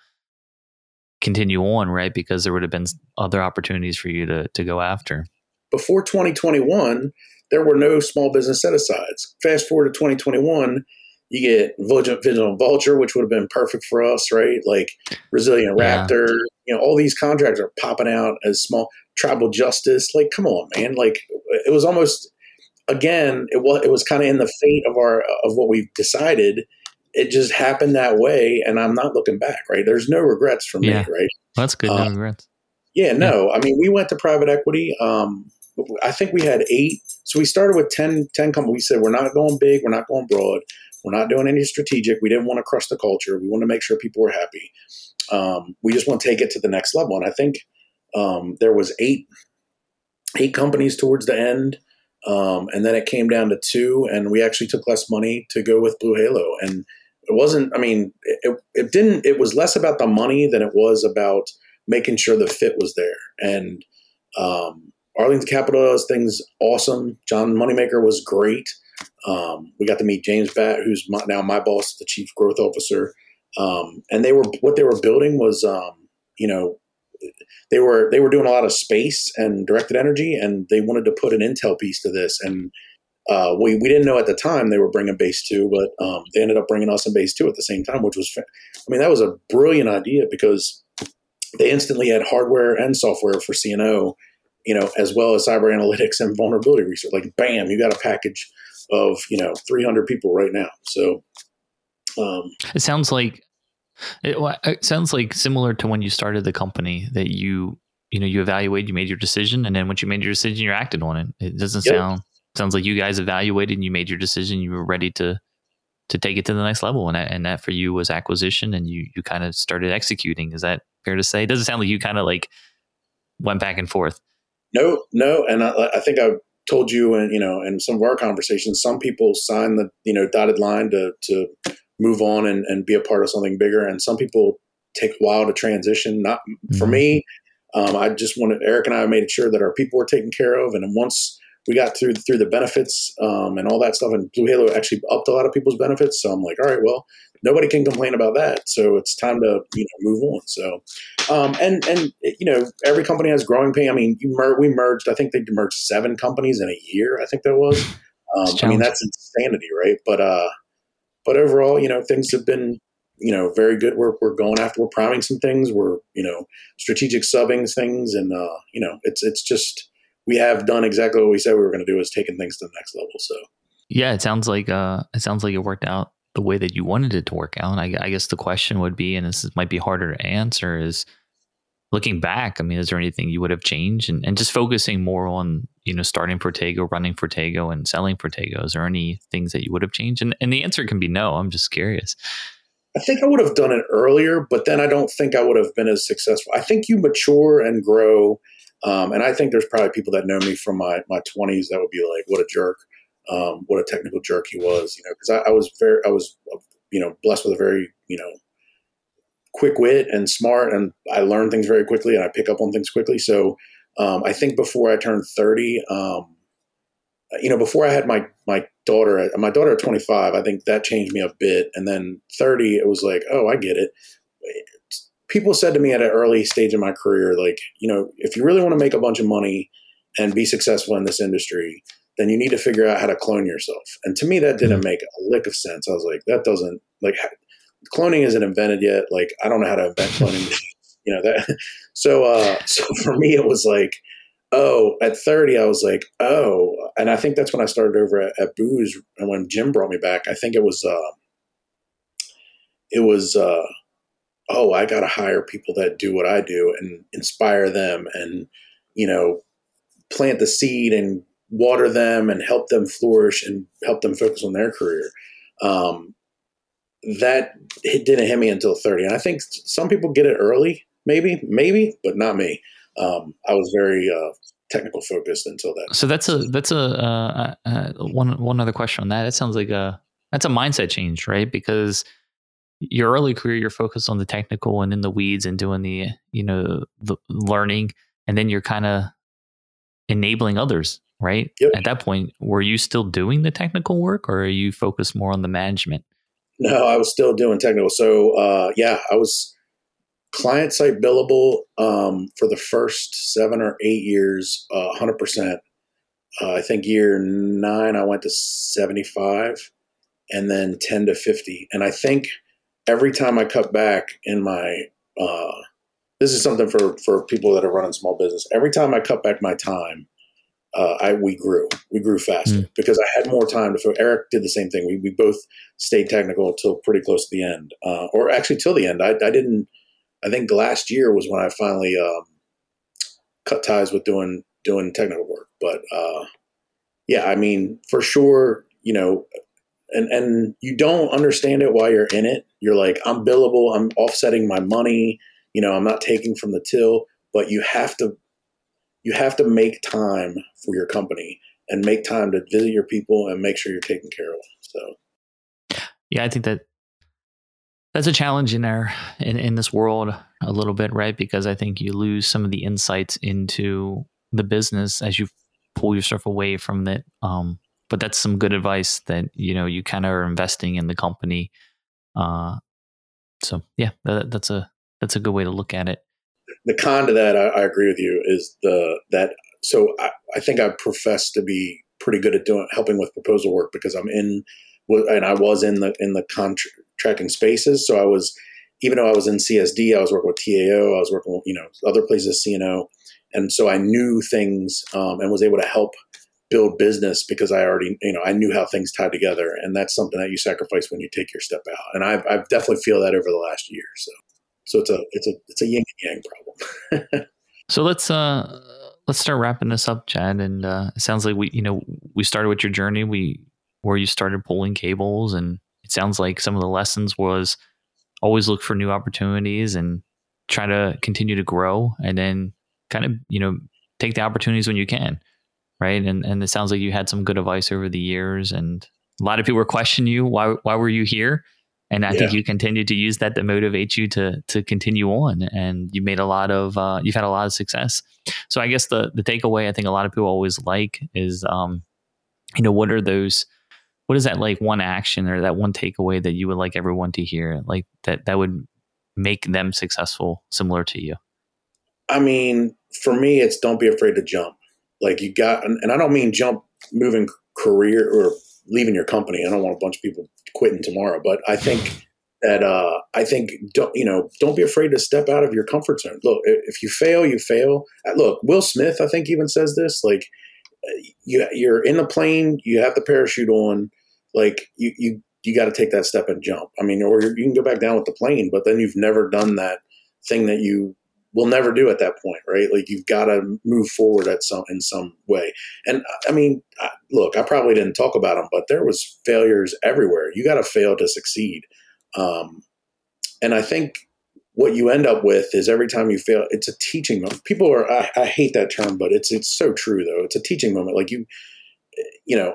continue on, right? Because there would have been other opportunities for you to to go after. before 2021, there were no small business set asides. Fast forward to 2021, you get Vigilant, Vigilant Vulture, which would have been perfect for us, right? Like Resilient Yeah. Raptor, you know, all these contracts are popping out as small. Tribal Justice, like, come on, man! Like, it was almost again, it was it was kind of in the fate of our of what we've decided. It just happened that way, and I'm not looking back. Right? There's no regrets for me. Right? Well, that's good. Uh, no regrets. Yeah, no. I mean, we went to private equity. Um, I think we had eight. So we started with 10, 10 companies. We said, we're not going big. We're not going broad. We're not doing any strategic. We didn't want to crush the culture. We want to make sure people were happy. Um, we just want to take it to the next level. And I think um, there was eight, eight companies towards the end. Um, and then it came down to two, and we actually took less money to go with BlueHalo. And it wasn't, I mean, it, it didn't, it was less about the money than it was about making sure the fit was there. And um, Arlington Capital does things awesome. John Moneymaker was great. Um, we got to meet James Batt, who's my, now my boss, the chief growth officer. Um, and they were what they were building was, um, you know, they were they were doing a lot of space and directed energy, and they wanted to put an Intel piece to this. And uh, we we didn't know at the time they were bringing Base2, but um, they ended up bringing us in Base2 at the same time, which was, I mean, that was a brilliant idea because they instantly had hardware and software for CNO, you know, as well as cyber analytics and vulnerability research. Like, bam, you got a package of you know 300 people right now. So, um, It sounds like it, it sounds like similar to when you started the company that you you know you evaluated, you made your decision, and then once you made your decision, you acted on it. It doesn't Yep. sound sounds like you guys evaluated and you made your decision. You were ready to to take it to the next level, and that, and that for you was acquisition, and you you kind of started executing. Is that fair to say? It doesn't sound like you kind of like went back and forth. No, no, and I, I think I told you, and you know, in some of our conversations, some people sign the you know dotted line to to move on and, and be a part of something bigger, and some people take a while to transition. Not for Mhm. me. Um, I just wanted Eric and I made sure that our people were taken care of, and once we got through through the benefits um, and all that stuff, and BlueHalo actually upped a lot of people's benefits. So I'm like, all right, well, nobody can complain about that. So it's time to you know move on. So um, and and you know every company has growing pain. I mean, you mer- we merged. I think they merged seven companies in a year. I think that was. Um, I mean, that's insanity, right? But uh, but overall, you know, things have been you know very good. We're we're going after. We're priming some things. We're you know strategic subbing things, and uh, you know, it's it's just we have done exactly what we said we were going to do. Is taking things to the next level. So. Yeah, it sounds like uh, it sounds like it worked out the way that you wanted it to work out. I, I guess the question would be, and this might be harder to answer, is looking back. I mean, is there anything you would have changed, and, and just focusing more on you know starting Fortego, running Fortego, and selling Fortego? Is there any things that you would have changed? And, and the answer can be no. I'm just curious. I think I would have done it earlier, but then I don't think I would have been as successful. I think you mature and grow, um, and I think there's probably people that know me from my my 20s that would be like, "What a jerk! Um, what a technical jerk he was!" You know, because I, I was very, I was, you know, blessed with a very, you know, quick wit and smart, and I learn things very quickly, and I pick up on things quickly. So um, I think before I turned 30, um, you know, before I had my my daughter, my daughter at 25, I think that changed me a bit. And then 30, it was like, oh, I get it. People said to me at an early stage in my career, like, you know, if you really want to make a bunch of money and be successful in this industry, then you need to figure out how to clone yourself. And to me, that didn't make a lick of sense. I was like, that doesn't like cloning isn't invented yet. Like, I don't know how to invent cloning. You know that. So, uh, so for me, it was like, oh, at 30, I was like, oh, and I think that's when I started over at, at Booz. And when Jim brought me back, I think it was, uh, it was, uh, oh, I got to hire people that do what I do and inspire them and, you know, plant the seed and water them and help them flourish and help them focus on their career. Um, that didn't hit me until 30. And I think some people get it early, maybe, maybe, but not me. Um, I was very uh, technical focused until then. So that's a that's a uh, uh, one one other question on that. It sounds like a that's a mindset change, right? Because your early career, you're focused on the technical and in the weeds and doing the you know the learning, and then you're kind of enabling others, right? Yep. At that point, were you still doing the technical work, or are you focused more on the management? No, I was still doing technical. So uh, yeah, I was client site billable um, for the first seven or eight years, uh, 100%. Uh, I think year nine, I went to 75 and then 10 to 50. And I think every time I cut back in my, uh, this is something for, for people that are running small business. Every time I cut back my time, uh, I we grew. We grew faster mm. because I had more time to. Eric did the same thing. We, we both stayed technical until pretty close to the end, uh, or actually till the end. I, I didn't. I think last year was when I finally um, cut ties with doing doing technical work. But uh, yeah, I mean, for sure, you know, and and you don't understand it while you're in it. You're like, I'm billable. I'm offsetting my money. You know, I'm not taking from the till. But you have to you have to make time for your company and make time to visit your people and make sure you're taken care of. So, yeah, I think that that's a challenge in there in, in this world a little bit, right? Because I think you lose some of the insights into the business as you pull yourself away from it. Um, but that's some good advice that you know you kind of are investing in the company. Uh, so yeah, that, that's a that's a good way to look at it the con to that, I, I, agree with you, is the that. So I, I think I profess to be pretty good at doing helping with proposal work because I'm in, and I was in the in the contracting spaces. So I was, even though I was in CSD, I was working with TAO, I was working with you know other places, CNO, and so I knew things um, and was able to help build business because I already, you know, I knew how things tied together, and that's something that you sacrifice when you take your step out. And I've, I've definitely feel that over the last year. So so it's a it's a it's a yin and yang problem. so let's uh let's start wrapping this up, Chad. And uh, it sounds like we you know we started with your journey. We where you started pulling cables, and it sounds like some of the lessons was always look for new opportunities and try to continue to grow, and then kind of you know take the opportunities when you can, right? And and it sounds like you had some good advice over the years, and a lot of people were questioning you why why were you here and I yeah. think you continue to use that to motivate you to to continue on. And you made a lot of uh, you've had a lot of success. So I guess the the takeaway I think a lot of people always like is um, you know what are those what is that like one action or that one takeaway that you would like everyone to hear like that that would make them successful similar to you i mean for me it's don't be afraid to jump like you got and i don't mean jump moving career or leaving your company. I don't want a bunch of people quitting tomorrow, but I think that uh, I think don't you know don't be afraid to step out of your comfort zone. Look, if you fail, you fail. Uh, look, Will Smith, I think even says this. Like you, you're in the plane, you have the parachute on. Like you, you, you got to take that step and jump. I mean, or you can go back down with the plane, but then you've never done that thing that you will never do at that point, right? Like you've got to move forward at some in some way. And I mean, look, I probably didn't talk about them, but there was failures everywhere. You got to fail to succeed. Um, and I think what you end up with is every time you fail, it's a teaching moment. People are, I, I hate that term, but it's it's so true though. It's a teaching moment. Like you, you know,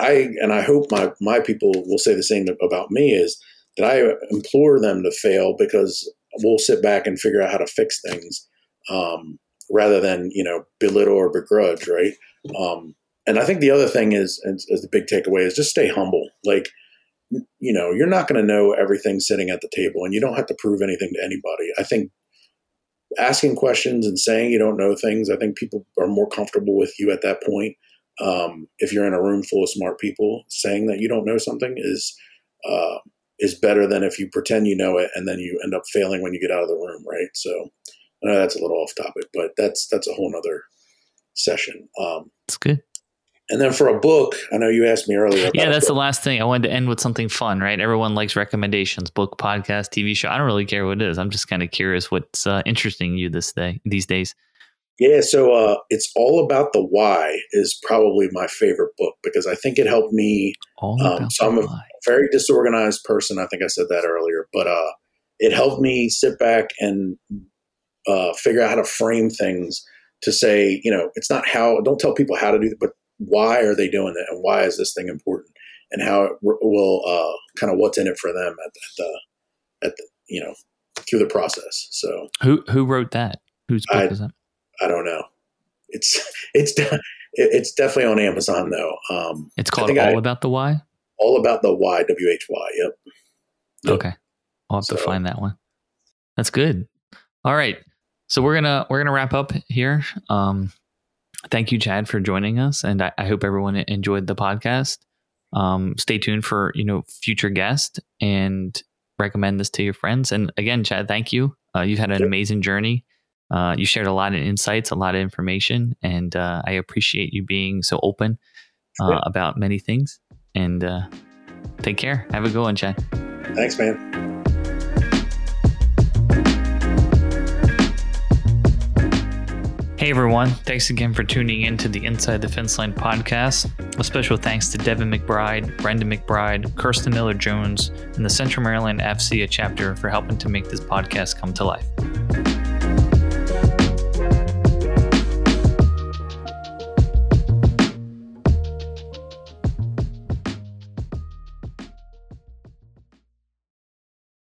I and I hope my my people will say the same about me is that I implore them to fail because we'll sit back and figure out how to fix things um, rather than you know belittle or begrudge, right? Um, and I think the other thing is, is, the big takeaway is just stay humble. Like you know, you're not going to know everything sitting at the table, and you don't have to prove anything to anybody. I think asking questions and saying you don't know things, I think people are more comfortable with you at that point. Um, if you're in a room full of smart people, saying that you don't know something is uh, is better than if you pretend you know it and then you end up failing when you get out of the room, right? So I know that's a little off topic, but that's that's a whole nother session. Um, that's good. And then for a book, I know you asked me earlier. yeah, that's the last thing. I wanted to end with something fun, right? Everyone likes recommendations, book, podcast, TV show. I don't really care what it is. I'm just kind of curious what's uh, interesting you this day these days. Yeah, so uh, it's all about the why is probably my favorite book because I think it helped me. All um, so I'm a why. very disorganized person. I think I said that earlier, but uh, it helped me sit back and uh, figure out how to frame things to say, you know, it's not how. Don't tell people how to do it, but why are they doing it, and why is this thing important, and how it will uh, kind of what's in it for them at, at the at the you know through the process. So who who wrote that? Whose book I, is that? I don't know. It's it's it's definitely on Amazon though. Um, it's called All I, About the Why. All about the Why. W H Y. Yep. yep. Okay, I'll have so, to find that one. That's good. All right, so we're gonna we're gonna wrap up here. Um, thank you, Chad, for joining us, and I, I hope everyone enjoyed the podcast. Um, stay tuned for you know future guests and recommend this to your friends. And again, Chad, thank you. Uh, you've had an amazing journey. Uh, you shared a lot of insights, a lot of information, and uh, I appreciate you being so open uh, about many things. And uh, take care. Have a good one, Chad. Thanks, man. Hey everyone, thanks again for tuning in to the Inside the Fence Line podcast. A special thanks to Devin McBride, Brendan McBride, Kirsten Miller Jones, and the Central Maryland AFCEA chapter for helping to make this podcast come to life.